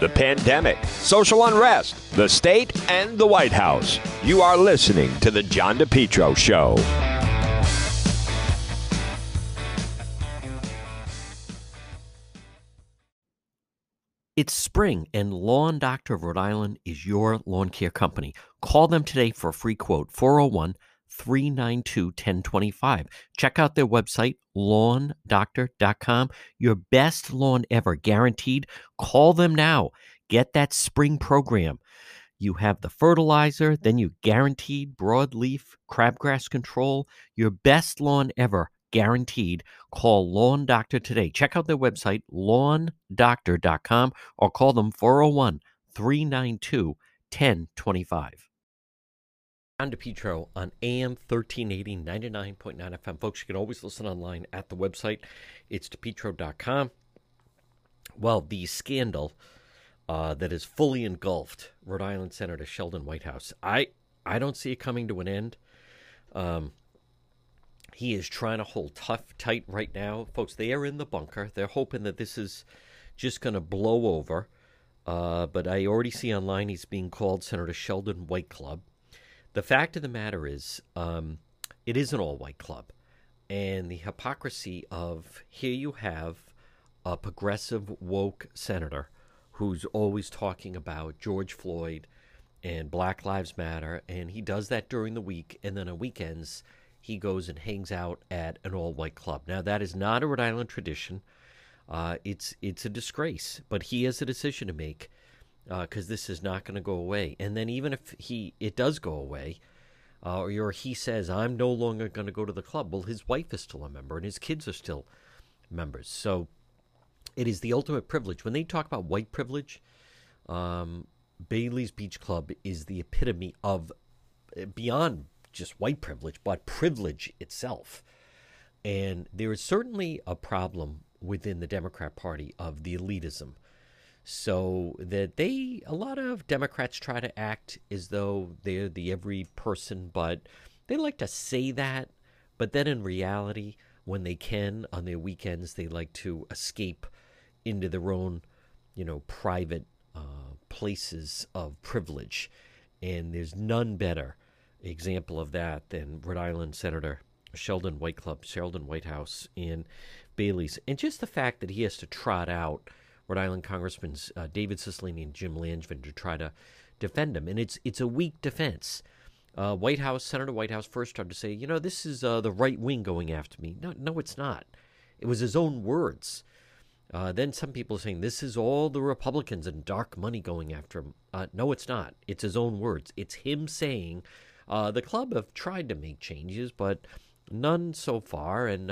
the pandemic, social unrest, the state, and the White House. You are listening to The John DePetro Show. It's spring, and Lawn Doctor of Rhode Island is your lawn care company. Call them today for a free quote 401 392 1025. Check out their website, lawndoctor.com. Your best lawn ever, guaranteed. Call them now. Get that spring program. You have the fertilizer, then you guaranteed broadleaf crabgrass control. Your best lawn ever, guaranteed. Call Lawn Doctor today. Check out their website, lawndoctor.com, or call them 401 392 1025. John DePetro on AM 1380, 99.9 FM. Folks, you can always listen online at the website. It's depetro.com. Well, the scandal uh, that has fully engulfed Rhode Island Senator Sheldon Whitehouse, I, I don't see it coming to an end. Um, he is trying to hold tough, tight right now. Folks, they are in the bunker. They're hoping that this is just going to blow over. Uh, but I already see online he's being called Senator Sheldon White Club. The fact of the matter is, um, it is an all white club. And the hypocrisy of here you have a progressive, woke senator who's always talking about George Floyd and Black Lives Matter. And he does that during the week. And then on weekends, he goes and hangs out at an all white club. Now, that is not a Rhode Island tradition. Uh, it's it's a disgrace, but he has a decision to make because uh, this is not going to go away. And then even if he it does go away, uh, or he says I'm no longer going to go to the club, well, his wife is still a member and his kids are still members. So it is the ultimate privilege. When they talk about white privilege, um, Bailey's Beach Club is the epitome of eh, beyond just white privilege, but privilege itself. And there is certainly a problem within the Democrat Party of the elitism so that they a lot of democrats try to act as though they're the every person but they like to say that but then in reality when they can on their weekends they like to escape into their own you know private uh, places of privilege. And there's none better example of that than rhode island senator sheldon white club sheldon whitehouse in bailey's. And just the fact that he has to trot out Rhode Island Congressmen uh, David Cicilline and Jim Langevin to try to defend him, and it's it's a weak defense. Uh, White House Senator Whitehouse first started to say, you know, this is uh, the right wing going after me. No, no, it's not. It was his own words. Uh, then some people saying this is all the Republicans and dark money going after him. Uh, no, it's not. It's his own words. It's him saying uh, the club have tried to make changes, but none so far, and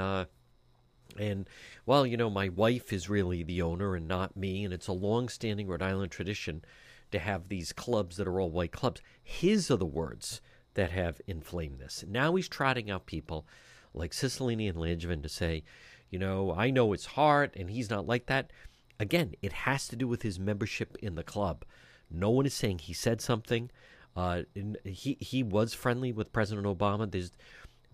and well, you know, my wife is really the owner and not me, and it's a long-standing Rhode Island tradition to have these clubs that are all white clubs. His are the words that have inflamed this. Now he's trotting out people like Cicilline and Langevin to say, you know, I know it's hard, and he's not like that. Again, it has to do with his membership in the club. No one is saying he said something. Uh, he he was friendly with President Obama. There's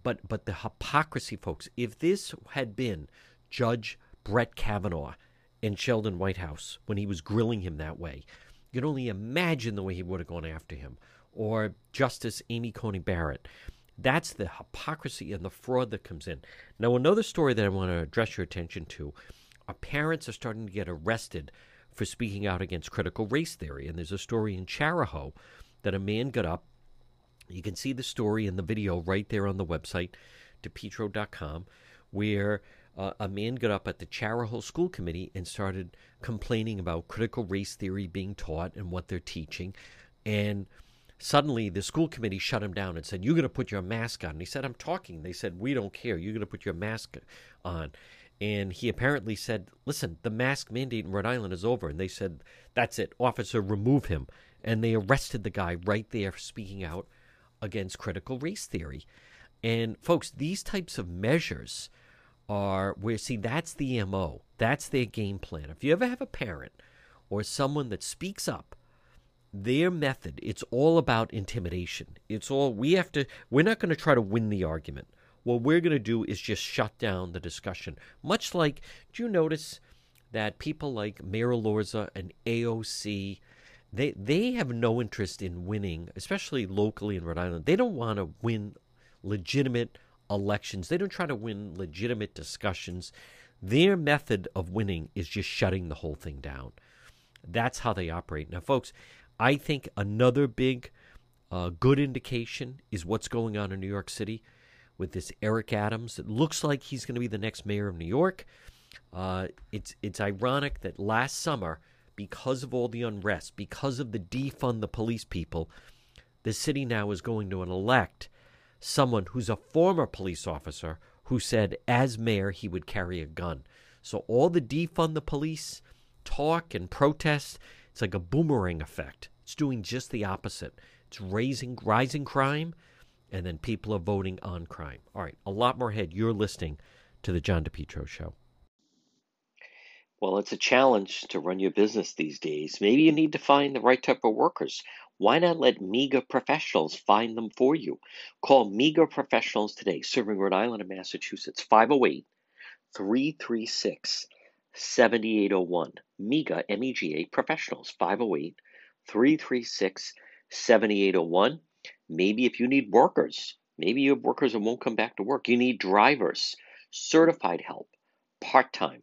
but but the hypocrisy, folks. If this had been Judge Brett Kavanaugh in Sheldon Whitehouse when he was grilling him that way, you can only imagine the way he would have gone after him. Or Justice Amy Coney Barrett. That's the hypocrisy and the fraud that comes in. Now, another story that I want to address your attention to our parents are starting to get arrested for speaking out against critical race theory. And there's a story in Chariho that a man got up you can see the story in the video right there on the website, depetro.com, where uh, a man got up at the Chariho School Committee and started complaining about critical race theory being taught and what they're teaching. And suddenly the school committee shut him down and said, You're going to put your mask on. And he said, I'm talking. They said, We don't care. You're going to put your mask on. And he apparently said, Listen, the mask mandate in Rhode Island is over. And they said, That's it. Officer, remove him. And they arrested the guy right there speaking out against critical race theory. And folks, these types of measures are where, see, that's the MO, that's their game plan. If you ever have a parent or someone that speaks up, their method, it's all about intimidation. It's all, we have to, we're not going to try to win the argument. What we're going to do is just shut down the discussion. Much like, do you notice that people like Mayor Elorza and AOC, they they have no interest in winning, especially locally in Rhode Island. They don't want to win legitimate elections. They don't try to win legitimate discussions. Their method of winning is just shutting the whole thing down. That's how they operate. Now, folks, I think another big uh, good indication is what's going on in New York City with this Eric Adams. It looks like he's going to be the next mayor of New York. Uh, it's it's ironic that last summer, because of all the unrest, because of the defund the police people, the city now is going to elect someone who's a former police officer who said as mayor he would carry a gun. So all the defund the police talk and protest, it's like a boomerang effect. It's doing just the opposite. It's raising rising crime, and then people are voting on crime. All right, a lot more ahead. You're listening to the John DePetro Show. Well, it's a challenge to run your business these days. Maybe you need to find the right type of workers. Why not let MEGA professionals find them for you? Call MEGA professionals today, serving Rhode Island and Massachusetts, 508 336 7801. MEGA, M E G A professionals, 508 336 7801. Maybe if you need workers, maybe you have workers that won't come back to work. You need drivers, certified help, part time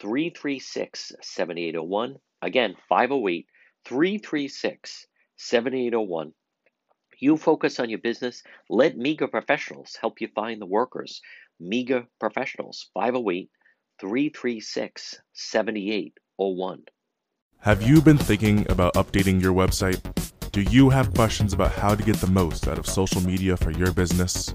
336 7801. Again, 508 336 7801. You focus on your business. Let MEGA professionals help you find the workers. MEGA professionals, 508 336 7801. Have you been thinking about updating your website? Do you have questions about how to get the most out of social media for your business?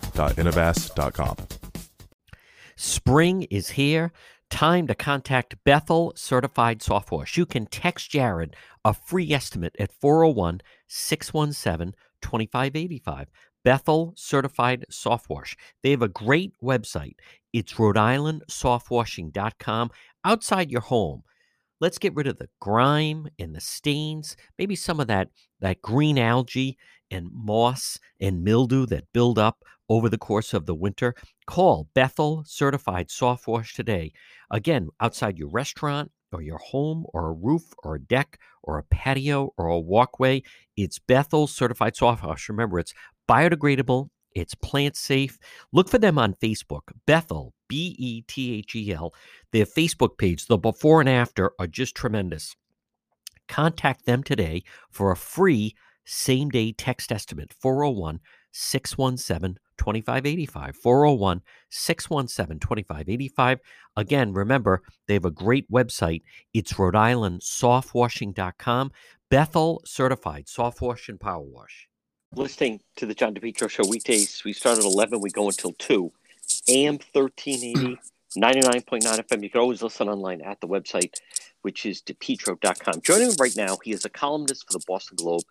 www.innovast.com. Spring is here. Time to contact Bethel Certified Soft Wash. You can text Jared a free estimate at 401 617 2585. Bethel Certified Soft Wash. They have a great website. It's Rhode Island softwashing.com. Outside your home, let's get rid of the grime and the stains, maybe some of that, that green algae and moss and mildew that build up over the course of the winter, call Bethel Certified Soft Wash today. Again, outside your restaurant or your home or a roof or a deck or a patio or a walkway, it's Bethel Certified Soft Wash. Remember, it's biodegradable, it's plant safe. Look for them on Facebook, Bethel, B E T H E L. Their Facebook page, the before and after, are just tremendous. Contact them today for a free same day text estimate 401 617 2585. 401 617 2585. Again, remember, they have a great website. It's Rhode Island softwashing.com. Bethel certified soft wash and power wash. Listening to the John DePetro Show weekdays, we start at 11, we go until 2. AM 1380, 99.9 FM. You can always listen online at the website, which is depetro.com. Joining me right now, he is a columnist for the Boston Globe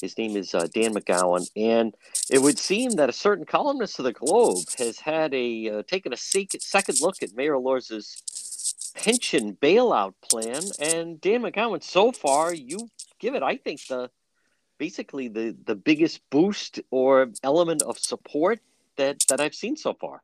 his name is uh, Dan McGowan, and it would seem that a certain columnist of the Globe has had a uh, taken a second look at Mayor Elorza's pension bailout plan. And Dan McGowan, so far you give it, I think the basically the the biggest boost or element of support that that I've seen so far.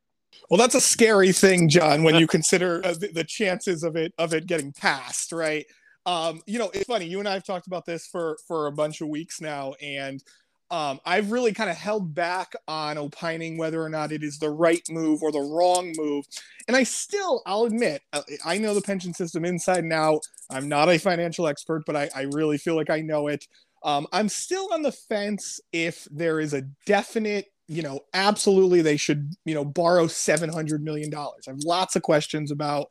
Well, that's a scary thing, John, when you consider uh, the, the chances of it of it getting passed, right? Um, you know, it's funny. You and I have talked about this for for a bunch of weeks now, and um, I've really kind of held back on opining whether or not it is the right move or the wrong move. And I still, I'll admit, uh, I know the pension system inside and out. I'm not a financial expert, but I, I really feel like I know it. Um, I'm still on the fence if there is a definite, you know, absolutely they should, you know, borrow $700 million. I have lots of questions about,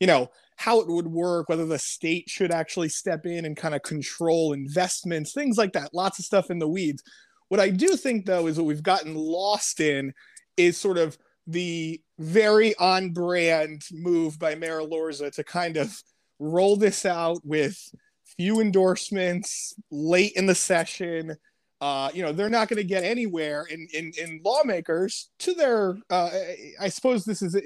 you know, how it would work, whether the state should actually step in and kind of control investments, things like that. Lots of stuff in the weeds. What I do think, though, is what we've gotten lost in is sort of the very on brand move by Mayor Elorza to kind of roll this out with few endorsements late in the session uh, you know they're not going to get anywhere in, in in lawmakers to their uh, i suppose this is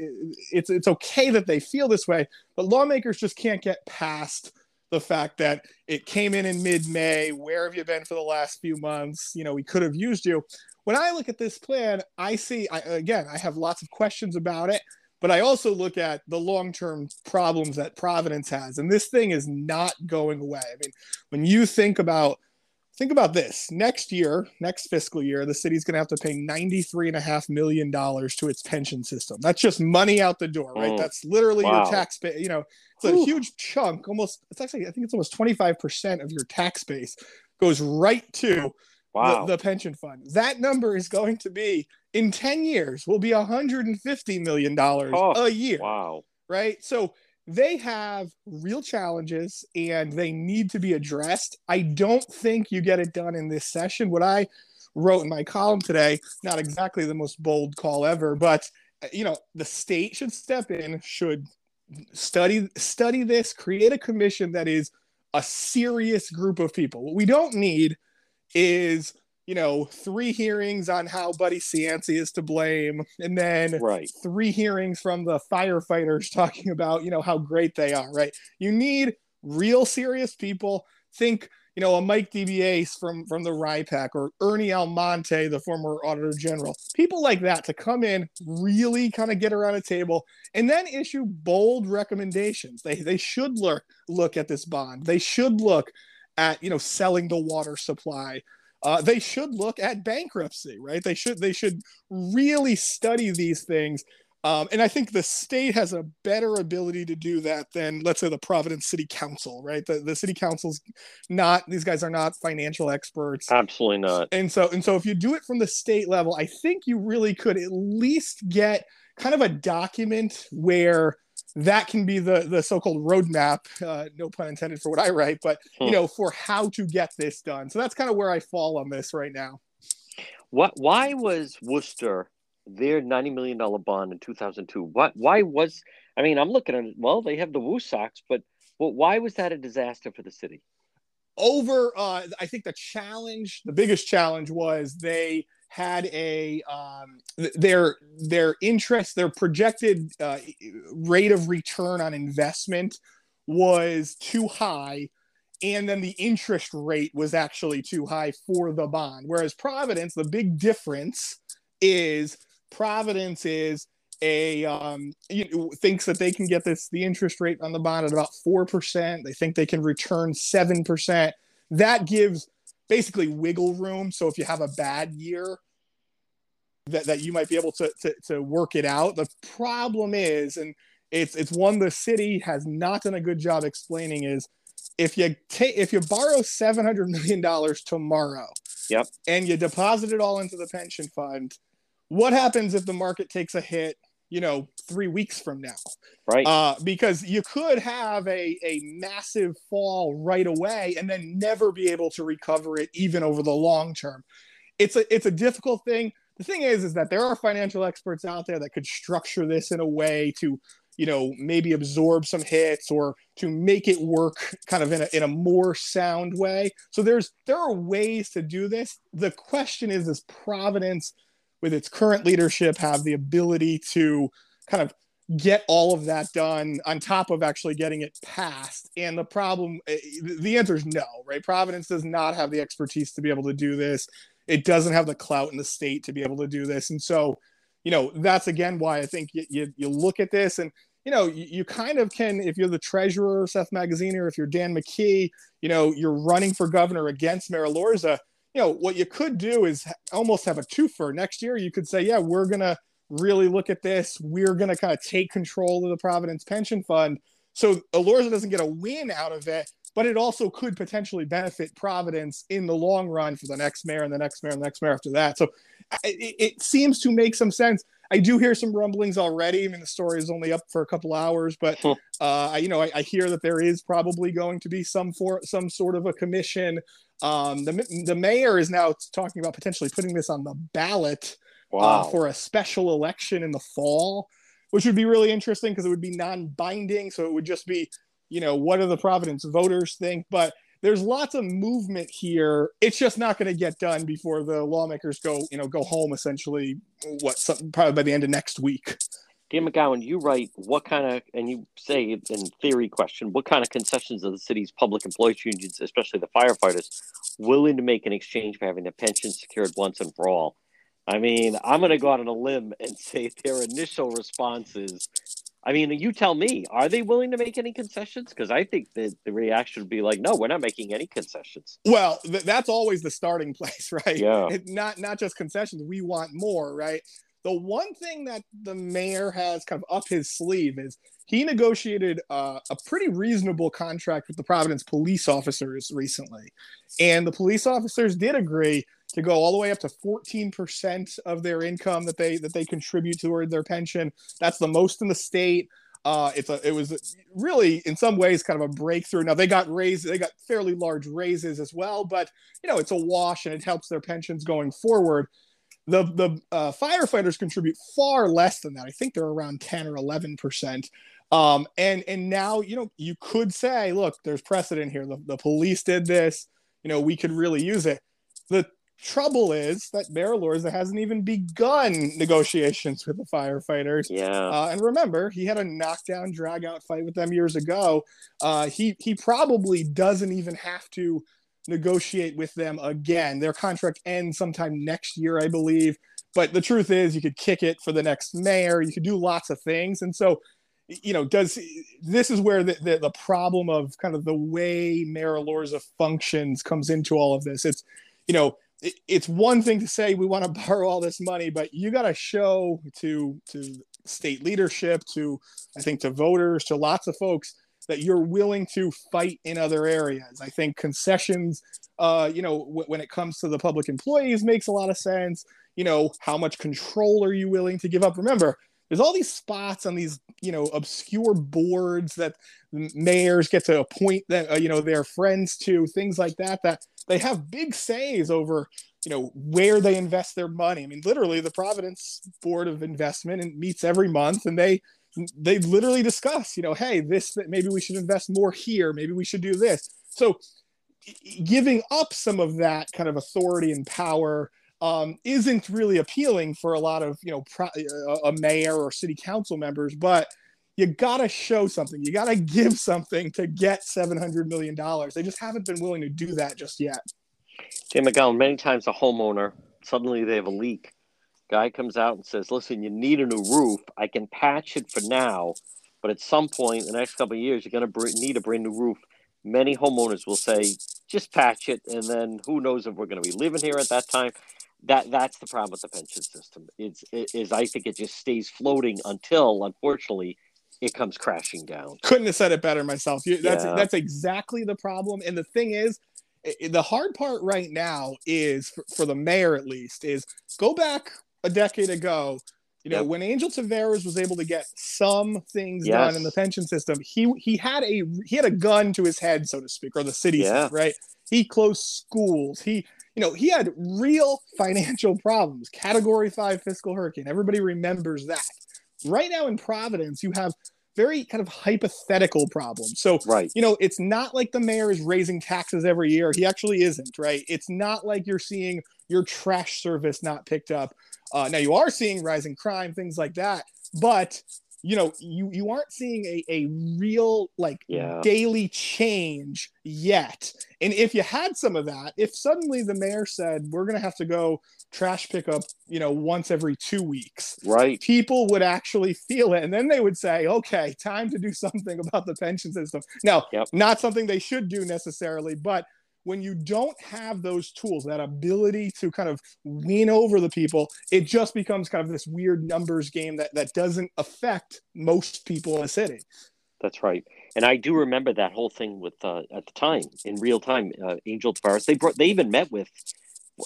it's it's okay that they feel this way but lawmakers just can't get past the fact that it came in in mid-may where have you been for the last few months? You know we could have used you. When i look at this plan i see I, again i have lots of questions about it but i also look at the long-term problems that providence has and this thing is not going away. I mean when you think about think about this next year next fiscal year the city's going to have to pay 93 and a half million dollars to its pension system that's just money out the door right oh, that's literally wow. your tax base you know it's a Ooh. huge chunk almost it's actually i think it's almost 25% of your tax base goes right to wow. the, the pension fund that number is going to be in 10 years will be 150 million dollars oh, a year wow right so they have real challenges and they need to be addressed. I don't think you get it done in this session. What I wrote in my column today, not exactly the most bold call ever, but you know, the state should step in, should study study this, create a commission that is a serious group of people. What we don't need is you know, three hearings on how Buddy Cianci is to blame, and then right. three hearings from the firefighters talking about, you know, how great they are, right? You need real serious people. Think, you know, a Mike DiBiase from from the RIPEC or Ernie Almonte, the former Auditor General, people like that to come in, really kind of get around a table, and then issue bold recommendations. They they should look look at this bond. They should look at you know selling the water supply uh, they should look at bankruptcy, right? They should they should really study these things. Um, and I think the state has a better ability to do that than, let's say, the Providence City Council, right? The, the city council's not; these guys are not financial experts. Absolutely not. And so, and so, if you do it from the state level, I think you really could at least get kind of a document where that can be the the so-called roadmap uh, no pun intended for what i write but hmm. you know for how to get this done. So that's kind of where i fall on this right now. What why was worcester their 90 million dollar bond in 2002 what why was i mean i'm looking at it well they have the WooSox but well, why was that a disaster for the city? Over uh, i think the challenge the biggest challenge was they had a um, their their interest their projected uh, rate of return on investment was too high and then the interest rate was actually too high for the bond. Whereas providence the big difference is providence is a um, you know, thinks that they can get this the interest rate on the bond at about 4% they think they can return 7% that gives basically wiggle room. So if you have a bad year, that, that you might be able to, to, to work it out. The problem is, and it's it's one the city has not done a good job explaining is if you take if you borrow seven hundred million dollars tomorrow, yep, and you deposit it all into the pension fund, what happens if the market takes a hit? You know, three weeks from now, right? Uh, because you could have a a massive fall right away and then never be able to recover it, even over the long term. It's a it's a difficult thing the thing is is that there are financial experts out there that could structure this in a way to you know maybe absorb some hits or to make it work kind of in a, in a more sound way so there's there are ways to do this the question is is providence with its current leadership have the ability to kind of get all of that done on top of actually getting it passed. And the problem eh, the answer is no right? Providence does not have the expertise to be able to do this. It doesn't have the clout in the state to be able to do this. And so, you know, that's again why I think you, you, you look at this and, you know, you, you, kind of can, if you're the treasurer, Seth Magaziner, if you're Dan McKee, you know, you're running for governor against Mayor Elorza, you know, what you could do is almost have a twofer next year. You could say, yeah, we're gonna really look at this. We're gonna kind of take control of the Providence Pension Fund. So Elorza doesn't get a win out of it, but it also could potentially benefit Providence in the long run for the next mayor and the next mayor and the next mayor after that. So it, it seems to make some sense. I do hear some rumblings already. I mean, the story is only up for a couple hours, but uh, I, you know, I, I, hear that there is probably going to be some for some sort of a commission. Um, the the mayor is now talking about potentially putting this on the ballot uh, wow. uh, for a special election in the fall, which would be really interesting because it would be non-binding. So it would just be, you know, what do the Providence voters think? But there's lots of movement here. It's just not going to get done before the lawmakers go, you know, go home essentially. What, some, probably by the end of next week. Dan McGowan, you write what kind of, and you say in theory question, what kind of concessions are the city's public employees unions, especially the firefighters, willing to make in exchange for having their pensions secured once and for all? I mean, I'm going to go out on a limb and say their initial response is I mean, you tell me, are they willing to make any concessions? Because I think that the reaction would be like, no, we're not making any concessions. Well, th- that's always the starting place, right? Yeah. It, not not just concessions. We want more, right? The one thing that the mayor has kind of up his sleeve is he negotiated uh, a pretty reasonable contract with the Providence police officers recently, and the police officers did agree to go all the way up to 14% of their income that they that they contribute toward their pension. That's the most in the state. Uh, it's a it was really in some ways kind of a breakthrough. Now they got raised, they got fairly large raises as well, but you know it's a wash and it helps their pensions going forward. The the uh, firefighters contribute far less than that. I think they're around 10 or 11 percent. Um, and and now you know you could say, look, there's precedent here. The, the police did this. You know, we could really use it. The trouble is that Mayor Elorza hasn't even begun negotiations with the firefighters. Yeah. Uh, and remember, he had a knockdown, drag out fight with them years ago. Uh, he he probably doesn't even have to negotiate with them again. Their contract ends sometime next year, I believe. But the truth is, you could kick it for the next mayor. You could do lots of things, and so you know, does this is where the, the, the problem of kind of the way Mayor Elorza functions comes into all of this. It's you know it's one thing to say we want to borrow all this money, but you got to show to to state leadership, to I think to voters, to lots of folks that you're willing to fight in other areas. I think concessions, uh, you know, w- when it comes to the public employees, makes a lot of sense. You know, how much control are you willing to give up? Remember, there's all these spots on these you know obscure boards that mayors get to appoint that uh, you know their friends to things like that that they have big says over you know where they invest their money i mean literally the providence board of investment meets every month and they they literally discuss you know hey this maybe we should invest more here maybe we should do this. So giving up some of that kind of authority and power um, isn't really appealing for a lot of you know pro- uh, a mayor or city council members but you gotta show something. You gotta give something to get 700 million dollars. They just haven't been willing to do that just yet. Jim McGowan, many times a homeowner suddenly they have a leak guy comes out and says listen you need a new roof i can patch it for now but at some point in the next couple of years you're going to need a brand new roof many homeowners will say just patch it and then who knows if we're going to be living here at that time that that's the problem with the pension system. It's it is I think it just stays floating until unfortunately it comes crashing down. Couldn't have said it better myself. You, that's yeah. that's exactly the problem. And the thing is, the hard part right now is for, for, the mayor at least is go back a decade ago. You know, yep. when Angel Taveras was able to get some things yes. done in the pension system, he he had a he had a gun to his head, so to speak, or the city, yeah. right? He closed schools. He you know, he had real financial problems. Category five fiscal hurricane. Everybody remembers that. Right now in Providence, you have very kind of hypothetical problems. So, right. you know, it's not like the mayor is raising taxes every year. He actually isn't, right? It's not like you're seeing your trash service not picked up. Uh, now, you are seeing rising crime, things like that. But you know you you aren't seeing a, a real like yeah. daily change yet and if you had some of that if suddenly the mayor said we're going to have to go trash pickup you know once every two weeks right people would actually feel it and then they would say okay time to do something about the pension system now yep. not something they should do necessarily but when you don't have those tools, that ability to kind of win over the people, it just becomes kind of this weird numbers game that that doesn't affect most people in the city. That's right, and I do remember that whole thing with uh, at the time in real time. Uh, Angel Taveras, they brought, they even met with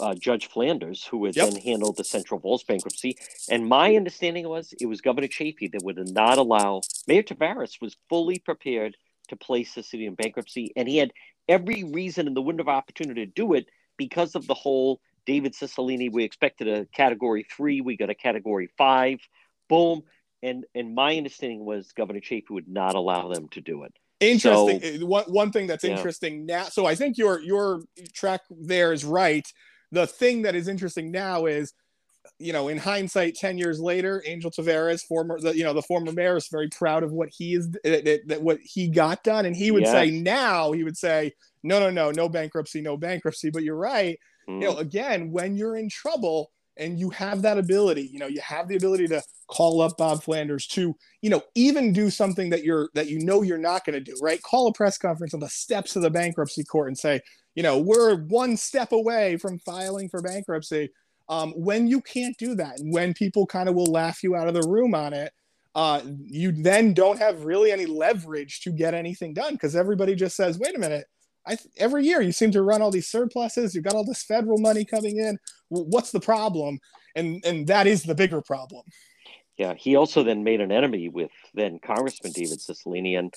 uh, Judge Flanders, who had yep. then handled the Central Falls bankruptcy. And my understanding was it was Governor Chafee that would not allow Mayor Taveras was fully prepared to place the city in bankruptcy, and he had every reason in the window of opportunity to do it because of the whole David Cicilline. We expected a category three, we got a category five. Boom. And and my understanding was Governor Chafee would not allow them to do it. Interesting. So, uh, one one thing that's yeah. interesting now. So I think your your track there is right. The thing that is interesting now is you know, in hindsight, ten years later, Angel Taveras, former, the, you know, the former mayor, is very proud of what he is that, that what he got done, and he would say now he would say, no, no, no, no bankruptcy, no bankruptcy. But you're right. Mm. You know, again, when you're in trouble and you have that ability, you know, you have the ability to call up Bob Flanders to, you know, even do something that you're that you know you're not going to do, right? Call a press conference on the steps of the bankruptcy court and say, you know, we're one step away from filing for bankruptcy um, when you can't do that, and when people kind of will laugh you out of the room on it, uh, you then don't have really any leverage to get anything done because everybody just says, wait a minute, I th- every year you seem to run all these surpluses. You've got all this federal money coming in. what's the problem? And and that is the bigger problem. Yeah, he also then made an enemy with then Congressman David Cicilline, and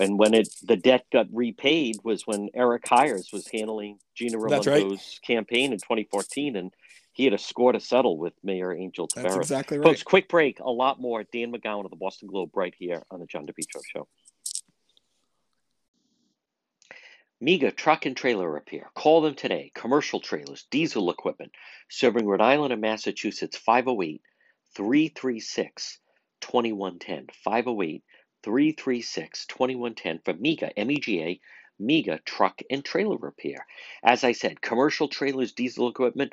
and when it the debt got repaid was when Eric Hyers was handling Gina Raimondo's right. campaign in 2014, and he had a score to settle with Mayor Angel Taveras. That's exactly right. Folks, quick break. A lot more. Dan McGowan of the Boston Globe right here on the John DePetro Show. MEGA Truck and Trailer Repair. Call them today. Commercial trailers, diesel equipment, serving Rhode Island and Massachusetts. 508 336 2110. 508 336 2110 for MEGA, M E G A, MEGA Truck and Trailer Repair. As I said, commercial trailers, diesel equipment,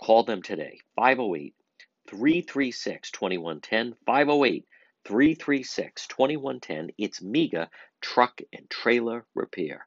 Call them today, 508 336 2110. 508 336 2110. It's MEGA Truck and Trailer Repair.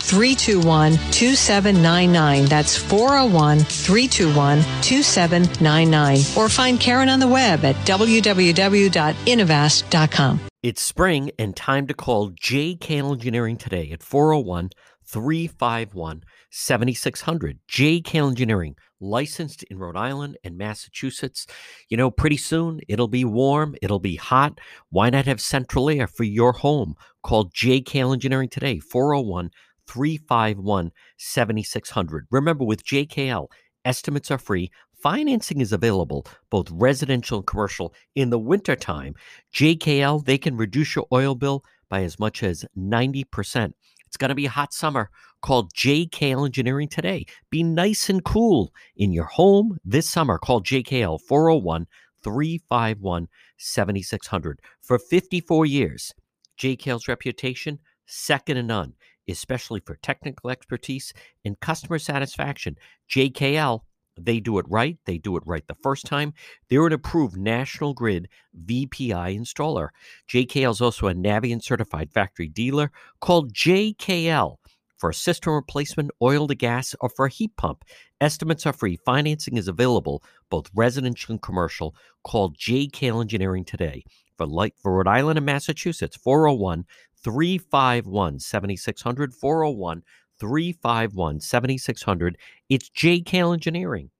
321 2799. That's 401 321 2799. Or find Karen on the web at www.innovast.com. It's spring and time to call JK Engineering today at 401 351 7600. JK Engineering, licensed in Rhode Island and Massachusetts. You know, pretty soon it'll be warm, it'll be hot. Why not have central air for your home? Call JK Engineering today, 401 351 7600. Remember, with JKL, estimates are free. Financing is available, both residential and commercial. In the wintertime, JKL, they can reduce your oil bill by as much as 90%. It's going to be a hot summer. Call JKL Engineering today. Be nice and cool in your home this summer. Call JKL 401 351 7600. For 54 years, JKL's reputation, second to none especially for technical expertise and customer satisfaction. JKL, they do it right. They do it right the first time. They're an approved National Grid VPI installer. JKL is also a Navien certified factory dealer called JKL for a system replacement, oil to gas, or for a heat pump. Estimates are free. Financing is available, both residential and commercial. Call JKL Engineering today for light for Rhode Island and Massachusetts, 401 351 7600 401 351 7600. It's Engineering.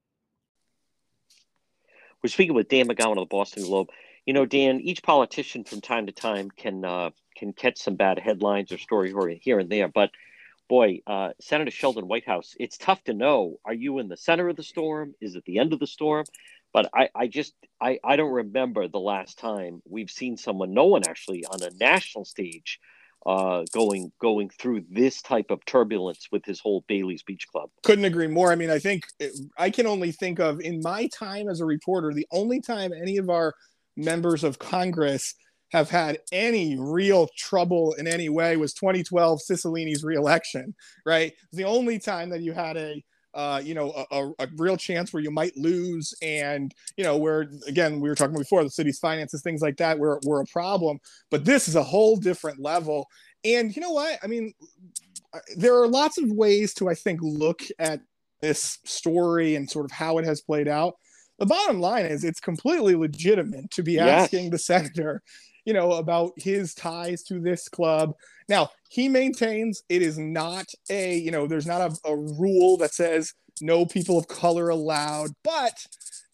We're speaking with Dan McGowan of the Boston Globe. You know, Dan, each politician from time to time can uh, can catch some bad headlines or story here and there, but boy, uh, Senator Sheldon Whitehouse, it's tough to know. Are you in the center of the storm? Is it the end of the storm? But I, I just I, I don't remember the last time we've seen someone, no one actually on a national stage, uh, going going through this type of turbulence with his whole Bailey's Beach Club. Couldn't agree more. I mean, I think I can only think of in my time as a reporter, the only time any of our members of Congress have had any real trouble in any way was 2012 Cicilline's reelection, right? The only time that you had a uh, you know, a, a, real chance where you might lose, and you know, where again we were talking before, the city's finances, things like that, were were a problem. But this is a whole different level. And you know what? I mean, there are lots of ways to, I think, look at this story and sort of how it has played out. The bottom line is, it's completely legitimate to be Yes. asking the senator you know, about his ties to this club. Now, he maintains it is not a, you know, there's not a, a rule that says no people of color allowed, but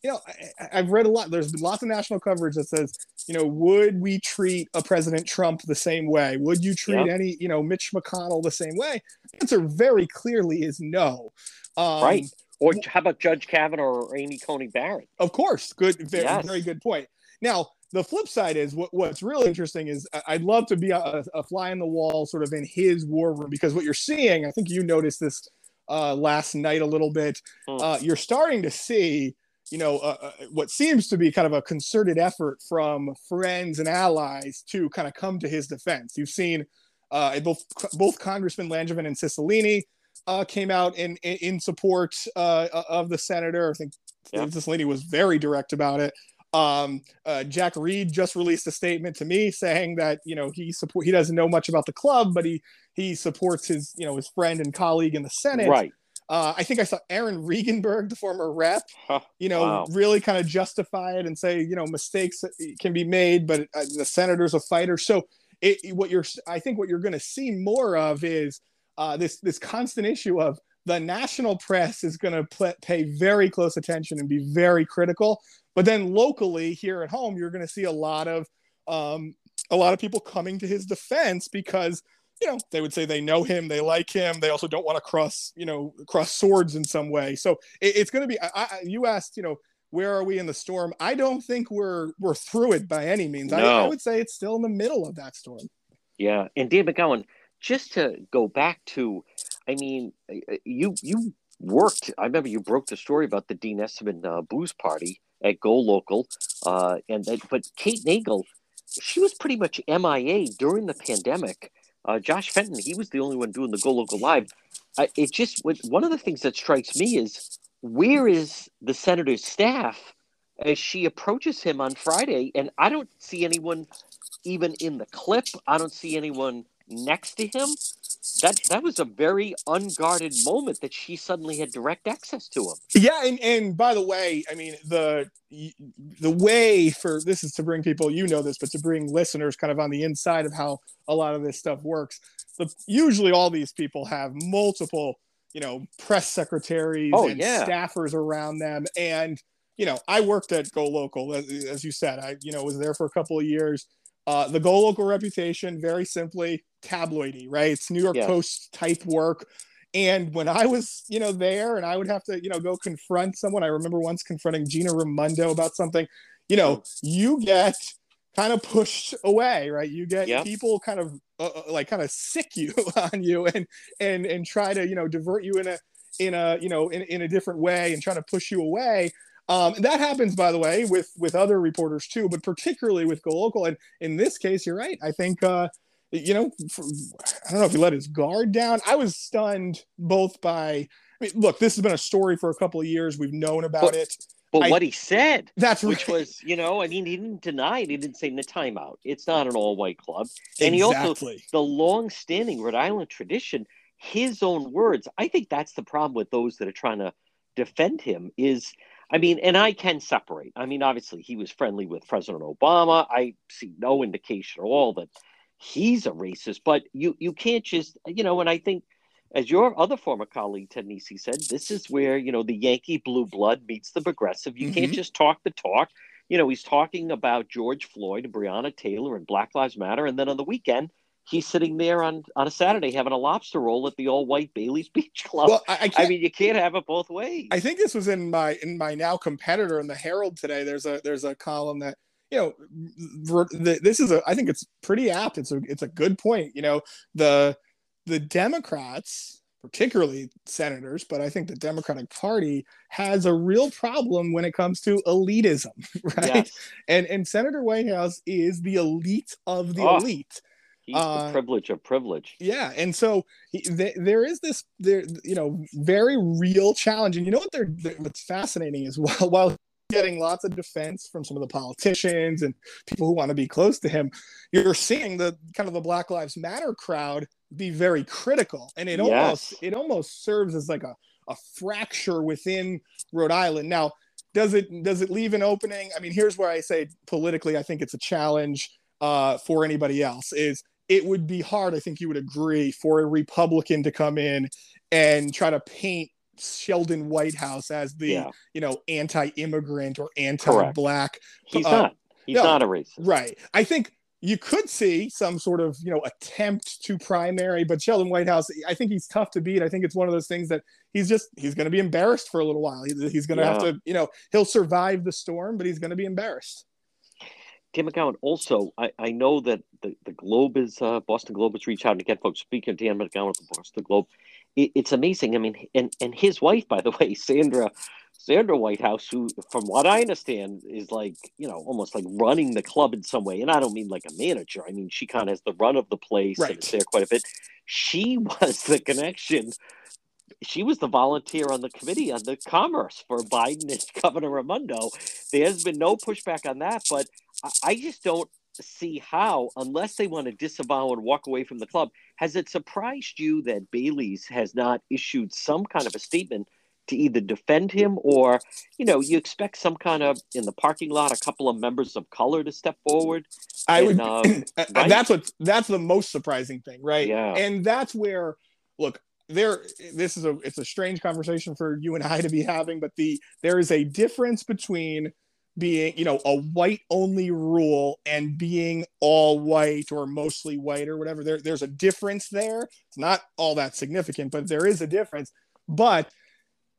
you know, I, I've read a lot. There's been lots of national coverage that says, you know, would we treat a President Trump the same way? Would you treat any, you know, Mitch McConnell the same way? The answer very clearly is no. Um, Right. Or how about Judge Kavanaugh or Amy Coney Barrett? Of course, good, very, Yes. very good point. Now, the flip side is what, what's really interesting is I'd love to be a, a fly in the wall, sort of in his war room, because what you're seeing, I think you noticed this uh, last night a little bit. Hmm. Uh, you're starting to see, you know, uh, uh, what seems to be kind of a concerted effort from friends and allies to kind of come to his defense. You've seen uh, both both Congressman Langevin and Cicilline uh, came out in in, in support uh, of the senator. I think Yeah. Cicilline was very direct about it. Um, uh, Jack Reed just released a statement to me saying that you know he support he doesn't know much about the club, but he he supports his you know his friend and colleague in the Senate. Right. Uh, I think I saw Aaron Regunberg, the former rep, Huh. you know, Wow. really kind of justify it and say, you know, mistakes can be made, but uh, the senator's a fighter. So, it, what you're, I think, what you're going to see more of is uh, this this constant issue of the national press is going to pl- pay very close attention and be very critical, but then locally here at home, you're going to see a lot of um, a lot of people coming to his defense because you know they would say they know him they like him they also don't want to cross you know cross swords in some way. So it, it's going to be I, I, you asked you know where are we in the storm? I don't think we're we're through it by any means. I, I would say it's still in the middle of that storm. Yeah, and Dan McGowan, just to go back to, I mean, you you worked. I remember you broke the story about the Dean Esserman uh, booze party at Go Local, uh, and but Kate Nagle, she was pretty much MIA during the pandemic. Uh, Josh Fenton, he was the only one doing the Go Local live. I, it just one of the things that strikes me is where is the senator's staff as she approaches him on Friday, and I don't see anyone even in the clip. I don't see anyone next to him. That that was a very unguarded moment that she suddenly had direct access to him. yeah and and by the way i mean the the way for this is to bring people you know this but to bring listeners kind of on the inside of how a lot of this stuff works the, usually all these people have multiple you know press secretaries Oh, and yeah. staffers around them and you know i worked at go local as, as you said i you know was there for a couple of years uh, the go local reputation very simply tabloidy right it's new york Yes. post type work and when I was, you know, there and I would have to, you know, go confront someone, I remember once confronting Gina Raimondo about something, you know, you get kind of pushed away, right? You get Yep. people kind of uh, uh, like kind of sick you on you and and and try to, you know, divert you in a in a, you know, in, in a different way and try to push you away. Um, that happens, by the way, with with other reporters too, but particularly with Go Local. And in this case, you're right. I think uh, you know, for, I don't know if he let his guard down. I was stunned both by. I mean, look, this has been a story for a couple of years. We've known about But- it. But I- what he said, That's which right. was, you know, I mean, he didn't deny it. He didn't say in the timeout. It's not an all-white club. and he also- The long-standing Rhode Island tradition, his own words. I think that's the problem with those that are trying to defend him. Is I mean, and I can separate. I mean, obviously, he was friendly with President Obama. I see no indication at all that he's a racist. But you you can't just you know. And I think as your other former colleague Ted Nesi said, this is where you know the Yankee blue blood meets the progressive. You mm-hmm. can't just talk the talk. You know, he's talking about George Floyd and Breonna Taylor and Black Lives Matter, and then on the weekend he's sitting there on on a Saturday having a lobster roll at the all white Bailey's Beach Club. Well, I, I, I, mean, you can't have it both ways. I think this was in my in my now competitor in the Herald today. There's a there's a column that you know this is a I think it's pretty apt. It's a it's a good point. You know the the Democrats. Particularly senators, but I think the Democratic Party has a real problem when it comes to elitism, right? Yes. And and Senator Whitehouse is the elite of the oh. elite He's uh, the privilege of privilege. Yeah, and so he, th- there is this, there you know, very real challenge. And you know what? They're, they're what's fascinating is while while getting lots of defense from some of the politicians and people who want to be close to him, you're seeing the kind of the Black Lives Matter crowd be very critical, and it yes. almost it almost serves as like a a fracture within Rhode Island. Now, does it does it leave an opening? I mean, here's where I say politically, I think it's a challenge uh, for anybody else. Is it would be hard, I think you would agree, for a Republican to come in and try to paint Sheldon Whitehouse as the yeah. you know anti-immigrant or anti-black. He's uh, not. He's no, not a racist. Right. I think you could see some sort of you know attempt to primary, but Sheldon Whitehouse, I think he's tough to beat. I think it's one of those things that he's just he's going to be embarrassed for a little while. he's going to yeah. have to you know he'll survive the storm, but he's going to be embarrassed. tim McGowan, also, I, I know that the, the Globe is, uh, Boston Globe has reached out to get folks. Speaking of Dan McGowan at the Boston Globe, it, it's amazing. I mean, and, and his wife, by the way, Sandra, Sandra Whitehouse, who, from what I understand, is like, you know, almost like running the club in some way. And I don't mean like a manager. I mean, she kind of has the run of the place right. and is there quite a bit. She was the connection she was the volunteer on the committee on the commerce for Biden and Governor Raimondo. There has been no pushback on that, but I just don't see how, unless they want to disavow and walk away from the club, has it surprised you that Bailey's has not issued some kind of a statement to either defend him or, you know, you expect some kind of in the parking lot, a couple of members of color to step forward. I and, would. Uh, right? That's what. That's the most surprising thing, right? Yeah. And that's where, look, there. This is a. It's a strange conversation for you and I to be having, but the there is a difference between being you know a white only rule and being all white or mostly white or whatever there, there's a difference there. It's not all that significant but there is a difference. But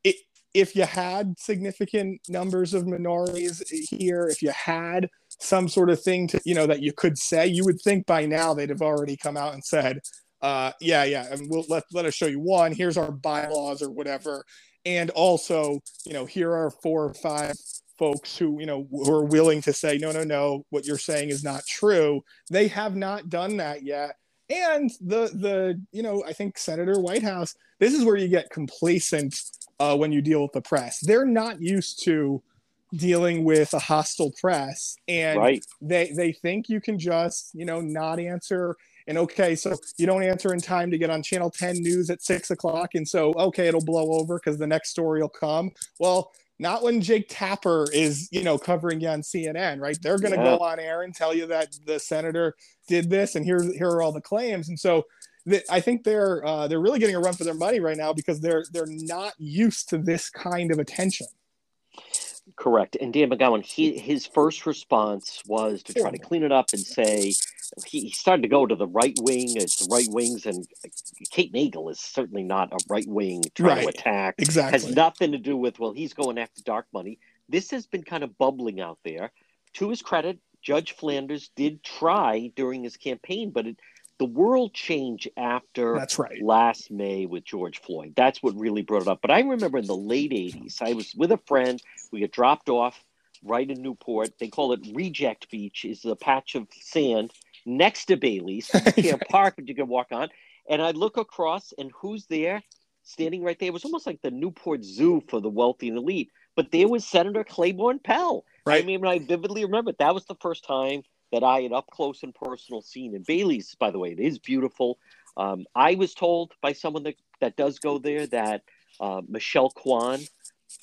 it, if you had significant numbers of minorities here if you had some sort of thing to you know that you could say you would think by now they'd have already come out and said uh, yeah yeah and we'll let, let us show you one. Here's our bylaws or whatever. And also you know here are four or five folks who you know who are willing to say no no no what you're saying is not true. They have not done that yet. And the the you know i think senator whitehouse this is where you get complacent uh, when you deal with the press. They're not used to dealing with a hostile press and right. they they think you can just you know not answer. And okay so you don't answer in time to get on channel 10 news at six o'clock and so okay it'll blow over because the next story will come. Well not when Jake Tapper is, you know, covering you on CNN, right? They're going to yeah. go on air and tell you that the senator did this, and here here are all the claims. And so, the, I think they're uh, they're really getting a run for their money right now because they're they're not used to this kind of attention. Correct. And Dan McGowan, he, his first response was to try to clean it up and say he, started to go to the right wing. Uh, it's the right wings, and uh, Kate Nagle is certainly not a right wing trying right. to attack. Exactly. Has nothing to do with, well, he's going after dark money. This has been kind of bubbling out there. To his credit, Judge Flanders did try during his campaign, but it, the world changed after That's right. last May with George Floyd. That's what really brought it up. But I remember in the late 80s, I was with a friend. We got dropped off right in Newport. They call it Reject Beach, is a patch of sand next to Bailey's. You can't park, but you can walk on. And I look across, and who's there? Standing right there. It was almost like the Newport Zoo for the wealthy and elite. But there was Senator Claiborne Pell. Right. I mean, I vividly remember that was the first time that I had up close and personal seen. And Bailey's, by the way, it is beautiful. Um, I was told by someone that, that does go there that uh, Michelle Kwan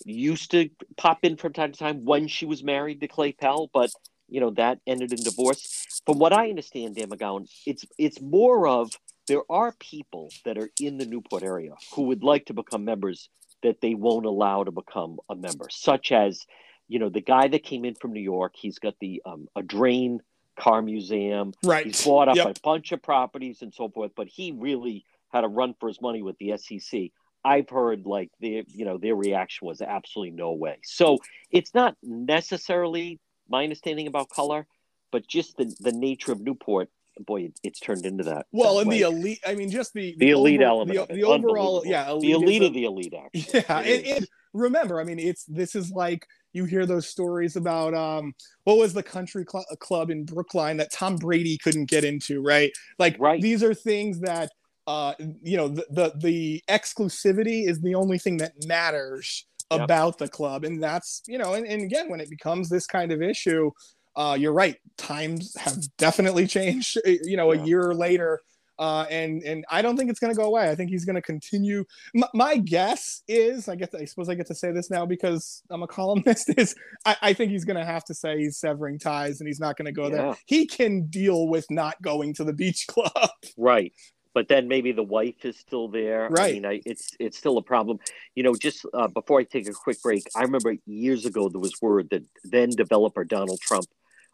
used to pop in from time to time when she was married to Clay Pell, but you know that ended in divorce. From what I understand, Dan McGowan, it's it's more of there are people that are in the Newport area who would like to become members that they won't allow to become a member, such as, you know, the guy that came in from New York. He's got the um, Audrain car museum. Right. He's bought up Yep. a bunch of properties and so forth, but he really had a run for his money with the SEC. I've heard like the you know, their reaction was absolutely no way. So it's not necessarily my understanding about color, but just the the nature of Newport. Boy, it, it's turned into that. Well, that and way. the elite. I mean, just the The elite over- element the, the overall, Unbelievable. yeah, the elite is of the elite, actually. Yeah, It and, and remember, I mean, it's this is like you hear those stories about um, what was the country cl- club in Brookline that Tom Brady couldn't get into, right? Like, Right. these are things that uh, you know, the, the the exclusivity is the only thing that matters Yep. about the club, and that's you know, and, and again, when it becomes this kind of issue, uh, you're right. Times have definitely changed. You know, Yeah. a year later. Uh, and and I don't think it's going to go away. I think he's going to continue. M- my guess is, I get, to, I suppose I get to say this now because I'm a columnist. Is I, I think he's going to have to say he's severing ties and he's not going to go Yeah. there. He can deal with not going to the beach club. Right. But then maybe the wife is still there. Right. I mean, I, it's it's still a problem. You know, just uh, before I take a quick break, I remember years ago there was word that then developer Donald Trump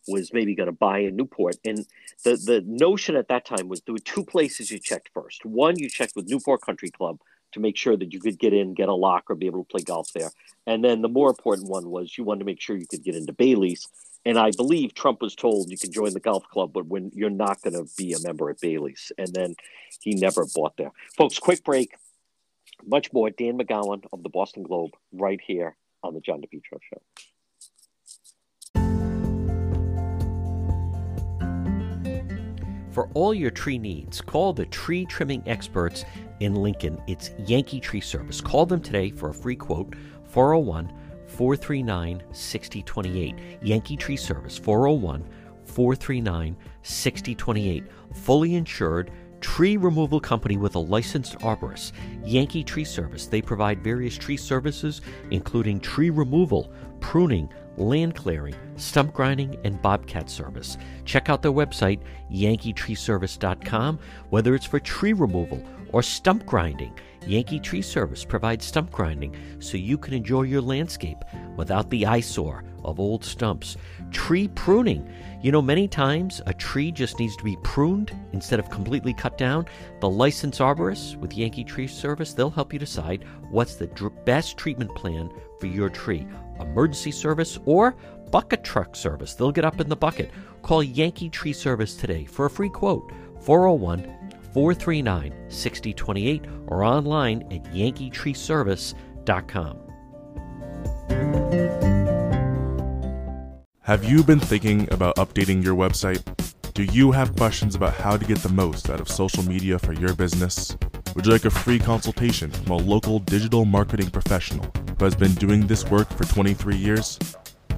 was maybe going to buy in Newport, and the the notion at that time was there were two places you checked first. One, you checked with Newport Country Club to make sure that you could get in, get a lock, or be able to play golf there. And then the more important one was you wanted to make sure you could get into Bailey's. And I believe Trump was told you can join the golf club, but when you're not going to be a member at Bailey's. And then he never bought there. Folks, quick break. Much more. Dan McGowan of the Boston Globe right here on the John DePetro Show. For all your tree needs, call the tree trimming experts in Lincoln. It's Yankee Tree Service. Call them today for a free quote 401 439 6028. Yankee Tree Service 401 439 6028. Fully insured tree removal company with a licensed arborist. Yankee Tree Service. They provide various tree services, including tree removal, pruning, land clearing, stump grinding, and bobcat service. Check out their website, yankeetreeservice.com, whether it's for tree removal or stump grinding. Yankee Tree Service provides stump grinding so you can enjoy your landscape without the eyesore of old stumps. Tree pruning. You know, many times a tree just needs to be pruned instead of completely cut down. The licensed arborist with Yankee Tree Service, they'll help you decide what's the dr- best treatment plan for your tree. Emergency service or bucket truck service. They'll get up in the bucket. Call Yankee Tree Service today for a free quote 401 439 6028 or online at yankeetreeservice.com. Have you been thinking about updating your website? Do you have questions about how to get the most out of social media for your business? Would you like a free consultation from a local digital marketing professional who has been doing this work for 23 years?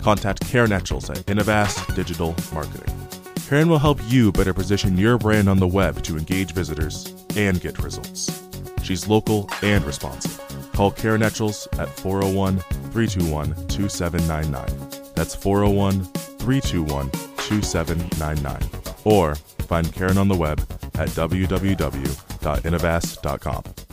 Contact Karen Etchels at Innovast Digital Marketing. Karen will help you better position your brand on the web to engage visitors and get results. She's local and responsive. Call Karen Etchels at 401 321 2799. That's 401 321 2799. Or find Karen on the web at www.innovast.com.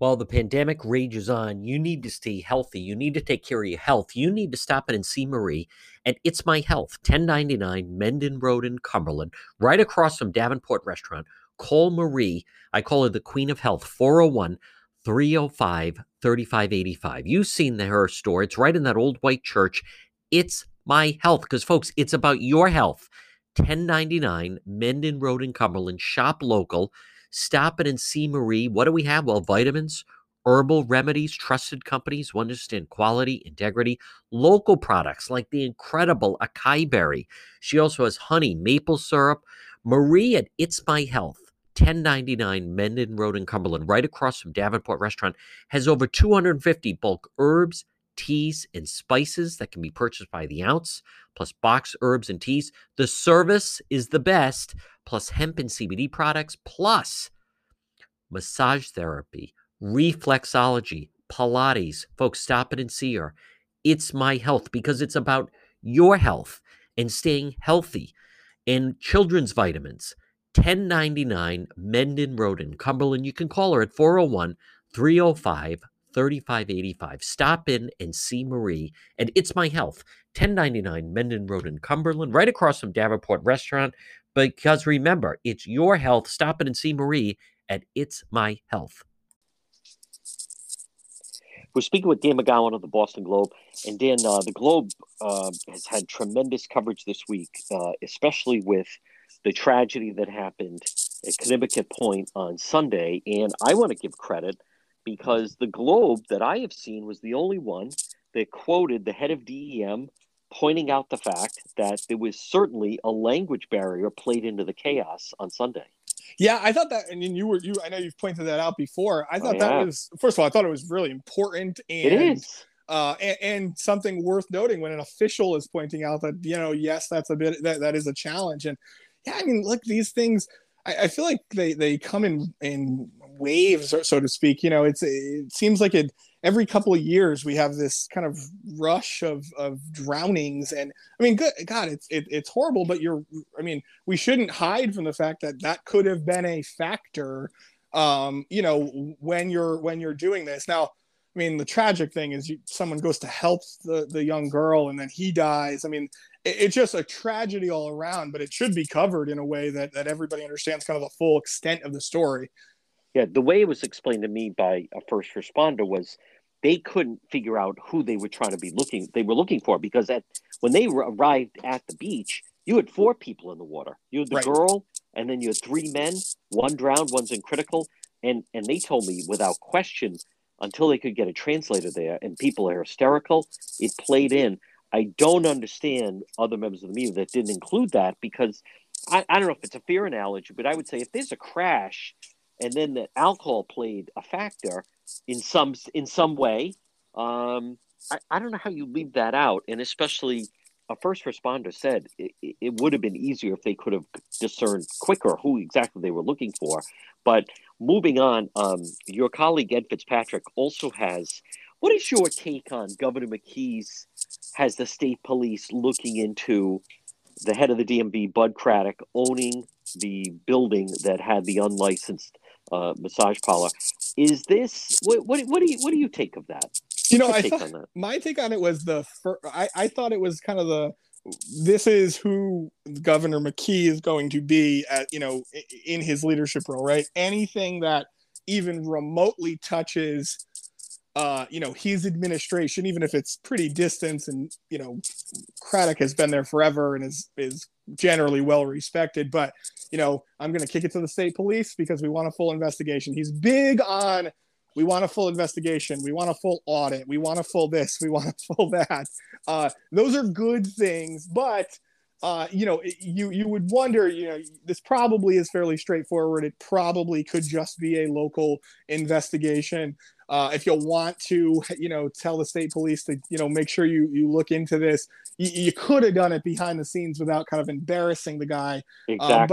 While the pandemic rages on, you need to stay healthy. You need to take care of your health. You need to stop in and see Marie at It's My Health, 1099 Mendon Road in Cumberland, right across from Davenport Restaurant. Call Marie. I call her the Queen of Health, 401 305 3585. You've seen the, her store. It's right in that old white church. It's My Health, because, folks, it's about your health. 1099 Mendon Road in Cumberland. Shop local. Stop it and see Marie. What do we have? Well, vitamins, herbal remedies, trusted companies who understand quality, integrity, local products like the incredible acai berry. She also has honey, maple syrup. Marie at It's My Health, 1099 Mendon Road in Cumberland, right across from Davenport Restaurant, has over 250 bulk herbs, teas, and spices that can be purchased by the ounce, plus box herbs and teas. The service is the best, plus hemp and CBD products, plus massage therapy, reflexology, Pilates. Folks, stop it and see her. It's my health because it's about your health and staying healthy and children's vitamins, 1099 Mendon Road in Cumberland. You can call her at 401 305 3585. Stop in and see Marie and It's My Health, 1099 Mendon Road in Cumberland, right across from Davenport Restaurant. Because remember, it's your health. Stop in and see Marie at It's My Health. We're speaking with Dan McGowan of the Boston Globe. And Dan, uh, the Globe uh, has had tremendous coverage this week, uh, especially with the tragedy that happened at Conimicut Point on Sunday. And I want to give credit because the Globe that I have seen was the only one that quoted the head of DEM pointing out the fact that there was certainly a language barrier played into the chaos on Sunday. Yeah, I thought that, I and you were you. I know you've pointed that out before. I thought that was first of all, I thought it was really important, and it is. Uh, and, and, something worth noting when an official is pointing out that you know yes that's a bit that, that is a challenge and yeah i mean look these things I, I feel like they they come in in waves so to speak you know it's it seems like it every couple of years we have this kind of rush of of drownings. And i mean good god it's it, it's horrible but you're i mean we shouldn't hide from the fact that that could have been a factor um you know when you're when you're doing this. Now i mean the tragic thing is you, someone goes to help the the young girl and then he dies. I mean it, it's just a tragedy all around but it should be covered in a way that that everybody understands kind of the full extent of the story yeah, the way it was explained to me by a first responder was they couldn't figure out who they were trying to be looking they were looking for because at when they arrived at the beach, you had four people in the water. You had the right. girl, and then you had three men. One drowned, one's in critical, and and they told me without question until they could get a translator there, and people are hysterical. It played in. I don't understand other members of the media that didn't include that because I, I don't know if it's a fair analogy, but I would say if there's a crash and then that alcohol played a factor in some in some way. Um, I, I don't know how you leave that out, and especially a first responder said it, it would have been easier if they could have discerned quicker who exactly they were looking for. But moving on, um, your colleague Ed Fitzpatrick also has. What is your take on Governor McKee's? Has the state police looking into the head of the DMV, Bud Craddock, owning the building that had the unlicensed uh, massage parlor. Is this what, what? What do you what do you take of that? You know, I thought, my take on it was the fir- I I thought it was kind of the this is who Governor McKee is going to be at you know in his leadership role, right? Anything that even remotely touches uh, you know, his administration, even if it's pretty distant and, you know, Craddock has been there forever and is, is generally well respected, but, you know, I'm going to kick it to the state police because we want a full investigation. He's big on, we want a full investigation. We want a full audit. We want a full this. We want a full that. Uh, those are good things, but, uh, you know, you you would wonder, you know, this probably is fairly straightforward. It probably could just be a local investigation. Uh, if you want to, you know, tell the state police to, you know, make sure you you look into this, you, you could have done it behind the scenes without kind of embarrassing the guy. Exactly. Uh,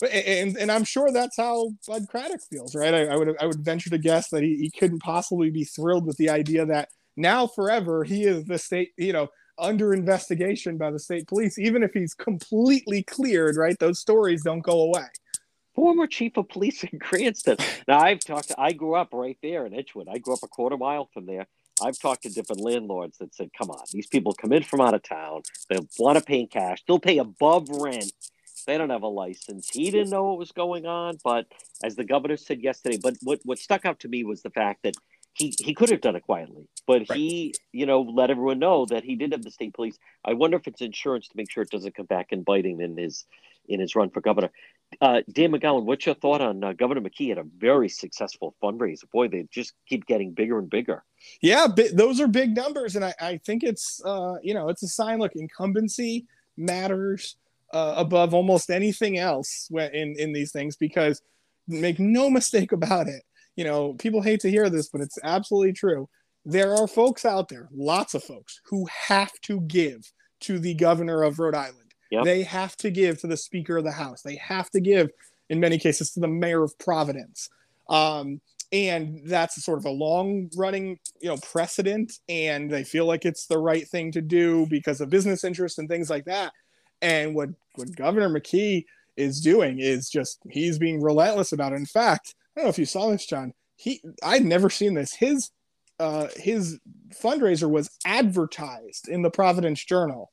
but and and I'm sure that's how Bud Craddock feels, right? I, I, would I would venture to guess that he, he couldn't possibly be thrilled with the idea that now forever he is the state, you know, under investigation by the state police, even if he's completely cleared, right? Those stories don't go away former chief of police in Cranston. Now I've talked to, I grew up right there in Edgewood. I grew up a quarter mile from there. I've talked to different landlords that said, come on, these people come in from out of town. They want to pay in cash. They'll pay above rent. They don't have a license. He didn't know what was going on. But as the governor said yesterday, but what, what stuck out to me was the fact that he, he could have done it quietly, but right. he, you know, let everyone know that he did have the state police. I wonder if it's insurance to make sure it doesn't come back and him in his in his run for governor. Uh, Dan McGowan, what's your thought on uh, Governor McKee had a very successful fundraiser? Boy, they just keep getting bigger and bigger. Yeah, those are big numbers, and I, I think it's uh, you know it's a sign. Look, incumbency matters uh, above almost anything else in in these things because make no mistake about it. You know, people hate to hear this, but it's absolutely true. There are folks out there, lots of folks, who have to give to the governor of Rhode Island Yep. They have to give to the Speaker of the House. They have to give, in many cases, to the Mayor of Providence. Um, and that's sort of a long running you know precedent and they feel like it's the right thing to do because of business interests and things like that and what what governor mckee is doing is just he's being relentless about it. In fact, I don't know if you saw this, John. He I'd never seen this. His uh, his fundraiser was advertised in the Providence Journal.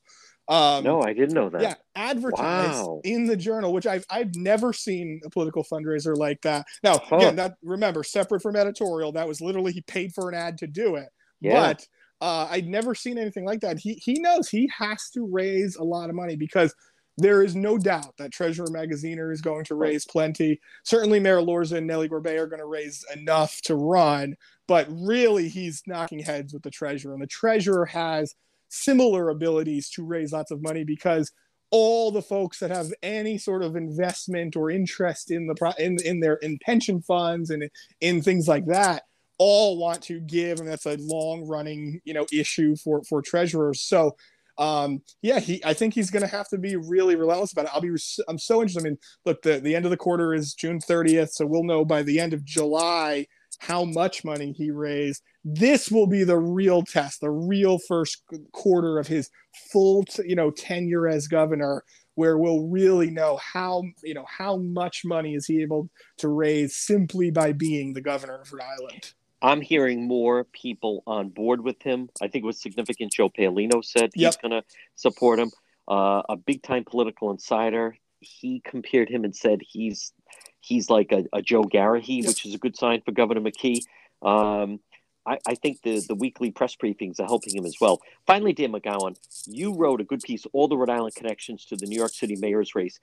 Um, no, I didn't know that. Yeah, advertised wow. in the journal, which I've I've never seen a political fundraiser like that. Now, huh. again, that remember separate from editorial, that was literally he paid for an ad to do it. Yeah. But uh, I'd never seen anything like that. He he knows he has to raise a lot of money because there is no doubt that Treasurer Magaziner is going to raise plenty. Certainly, Mayor Elorza and Nellie Gorbea are going to raise enough to run, but really, he's knocking heads with the treasurer, and the treasurer has similar abilities to raise lots of money because all the folks that have any sort of investment or interest in the pro- in in their in pension funds and in things like that all want to give and that's a long running you know issue for for treasurers so um yeah he i think he's going to have to be really relentless about it i'll be i'm so interested i mean look the the end of the quarter is june 30th so we'll know by the end of july how much money he raised. This will be the real test, the real first quarter of his full, you know, tenure as governor, where we'll really know how, you know, how much money is he able to raise simply by being the governor of Rhode Island. I'm hearing more people on board with him. I think it was significant. Joe Paolino said he's going to support him. Uh, a big time political insider. He compared him and said he's he's like a, a Joe Garrahy, which is a good sign for Governor McKee. Um, I, I, think the, the weekly press briefings are helping him as well. Finally, Dan McGowan, you wrote a good piece, All the Rhode Island Connections to the New York City Mayor's Race.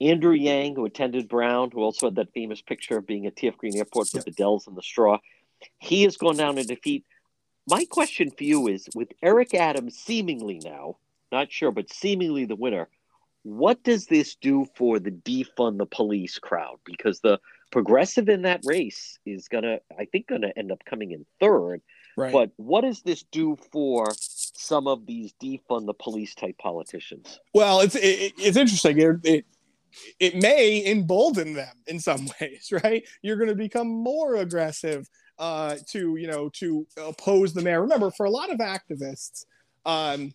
Andrew Yang, who attended Brown, who also had that famous picture of being at TF Green Airport with the Dells and the straw, he has gone down in defeat. My question for you is with Eric Adams seemingly now, not sure, but seemingly the winner, what does this do for the defund the police crowd? Because the progressive in that race is gonna, I think, gonna end up coming in third. Right. But what does this do for some of these defund the police type politicians? Well, it's it, it's interesting. It, it it may embolden them in some ways, right? You're going to become more aggressive uh, to you know to oppose the mayor. Remember, for a lot of activists, um,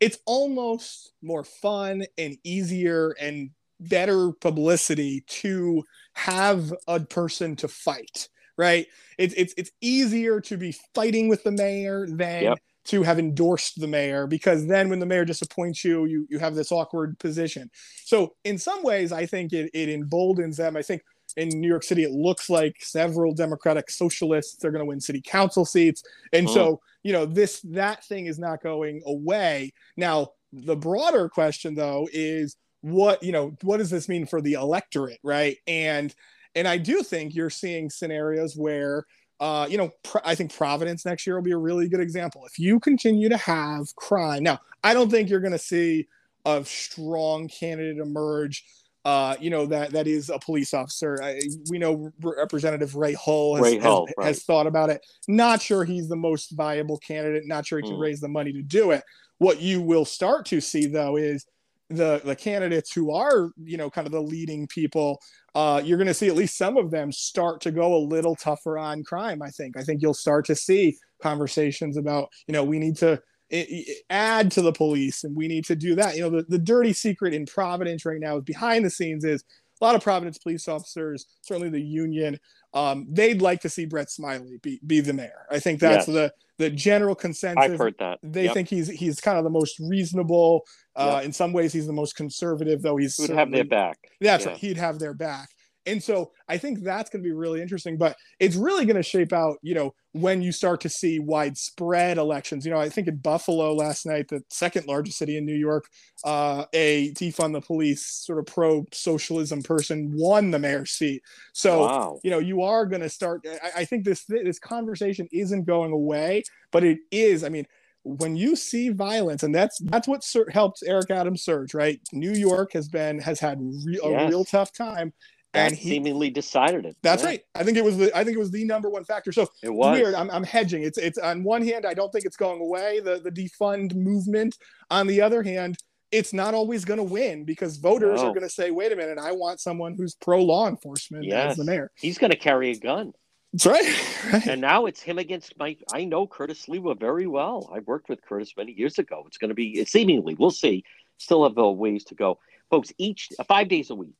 it's almost more fun and easier and better publicity to have a person to fight right it's it's it's easier to be fighting with the mayor than yep. to have endorsed the mayor because then when the mayor disappoints you you you have this awkward position so in some ways i think it, it emboldens them i think in New York City, it looks like several Democratic socialists are going to win city council seats. And so, you know, this, that thing is not going away. Now, the broader question, though, is what, you know, what does this mean for the electorate, right? And, and I do think you're seeing scenarios where, uh, you know, pr- I think Providence next year will be a really good example. If you continue to have crime, now, I don't think you're going to see a strong candidate emerge uh, you know that that is a police officer. I, we know Representative Ray Hull has, Ray Hull, has, right. has, thought about it. Not sure he's the most viable candidate. Not sure he can mm. raise the money to do it. What you will start to see though is the the candidates who are you know kind of the leading people. Uh, you're going to see at least some of them start to go a little tougher on crime. I think. I think you'll start to see conversations about you know we need to add to the police and we need to do that you know the, the dirty secret in providence right now is behind the scenes is a lot of providence police officers certainly the union um, they'd like to see brett smiley be, be the mayor i think that's yes. the the general consensus i've heard that they yep. think he's he's kind of the most reasonable uh, yep. in some ways he's the most conservative though he's He would have their back that's yeah. right he'd have their back and so I think that's going to be really interesting, but it's really going to shape out, you know, when you start to see widespread elections. You know, I think in Buffalo last night, the second largest city in New York, uh, a defund the police sort of pro socialism person won the mayor's seat. So, wow. you know, you are going to start. I, I think this this conversation isn't going away, but it is. I mean, when you see violence and that's that's what sur- helped eric adams surge right new york has been has had re- a yes. real tough time and he seemingly decided it. That's yeah. right. I think it was the I think it was the number one factor. So it was weird. I'm, I'm hedging. It's it's on one hand, I don't think it's going away, the the defund movement. On the other hand, it's not always going to win because voters no. are going to say, "Wait a minute, I want someone who's pro law enforcement yes. as the mayor." He's going to carry a gun. That's right. right. And now it's him against Mike. I know Curtis Sliwa very well. I worked with Curtis many years ago. It's going to be seemingly. We'll see. Still have a ways to go, folks. Each five days a week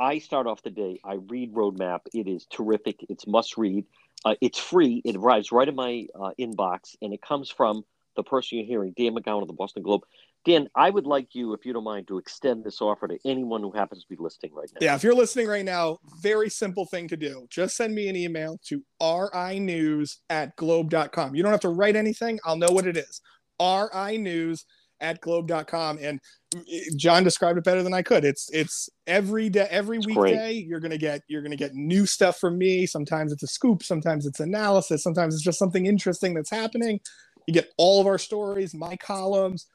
I start off the day. I read Roadmap. It is terrific. It's must read. Uh, it's free. It arrives right in my uh, inbox, and it comes from the person you're hearing, Dan McGowan of the Boston Globe. Dan, I would like you, if you don't mind, to extend this offer to anyone who happens to be listening right now. Yeah, if you're listening right now, very simple thing to do. Just send me an email to rinews at globe.com. You don't have to write anything. I'll know what it is. rinews at globe.com. And eh, John described it better than I could. It's it's every day, every It's weekday, you're gonna get you're gonna get new stuff from me. Sometimes it's a scoop, sometimes it's analysis, sometimes it's just something interesting that's happening. You get all of our stories, my columns,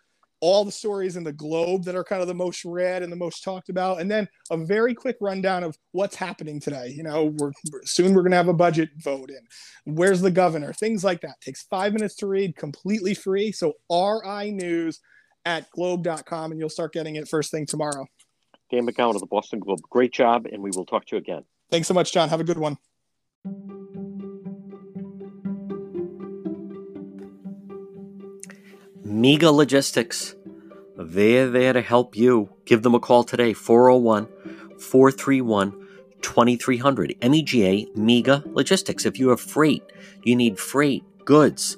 all the stories in the globe that are kind of the most read and the most talked about and then a very quick rundown of what's happening today you know we're, soon we're going to have a budget vote in where's the governor things like that takes five minutes to read completely free so ri news at globe.com and you'll start getting it first thing tomorrow Dan McGowan of the Boston Globe. Great job, and we will talk to you again. thanks so much john have a good one Mega Logistics. They're there to help you. Give them a call today, 401 431 2300. MEGA Mega Logistics. If you have freight, you need freight, goods,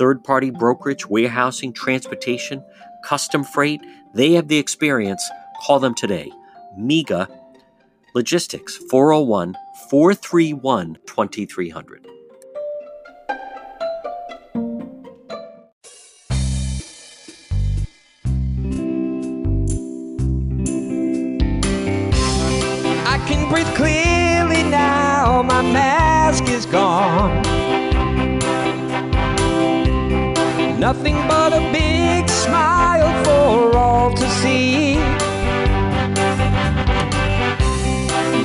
third party brokerage, warehousing, transportation, custom freight. They have the experience. Call them today. MEGA Logistics, 401 431 2300. I can breathe clearly now, my mask is gone. Nothing but a big smile for all to see.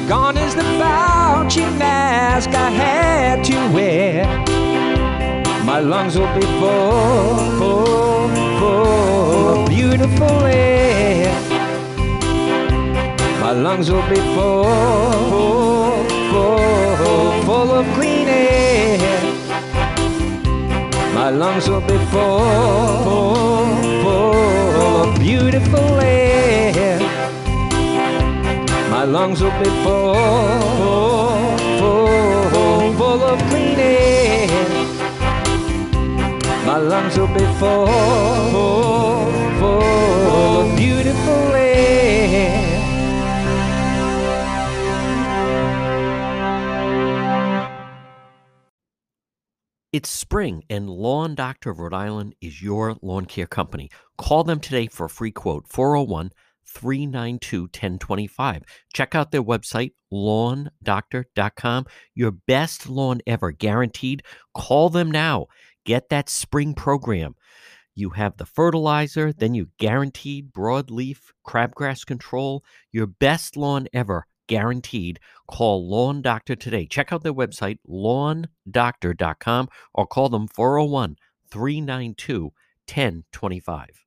Gone is the Fauci mask I had to wear. My lungs will be full, full, full of beautiful air. My lungs will be full, full, full of clean air. My lungs will be full, full, full of beautiful air. My lungs will be full, full, full of clean air. My lungs will be full, full, full of beautiful air. It's spring, and Lawn Doctor of Rhode Island is your lawn care company. Call them today for a free quote 401 392 1025. Check out their website, lawndoctor.com. Your best lawn ever, guaranteed. Call them now. Get that spring program. You have the fertilizer, then you guaranteed broadleaf crabgrass control. Your best lawn ever, guaranteed. Call Lawn Doctor today. Check out their website, lawndoctor.com, or call them 401 392 1025.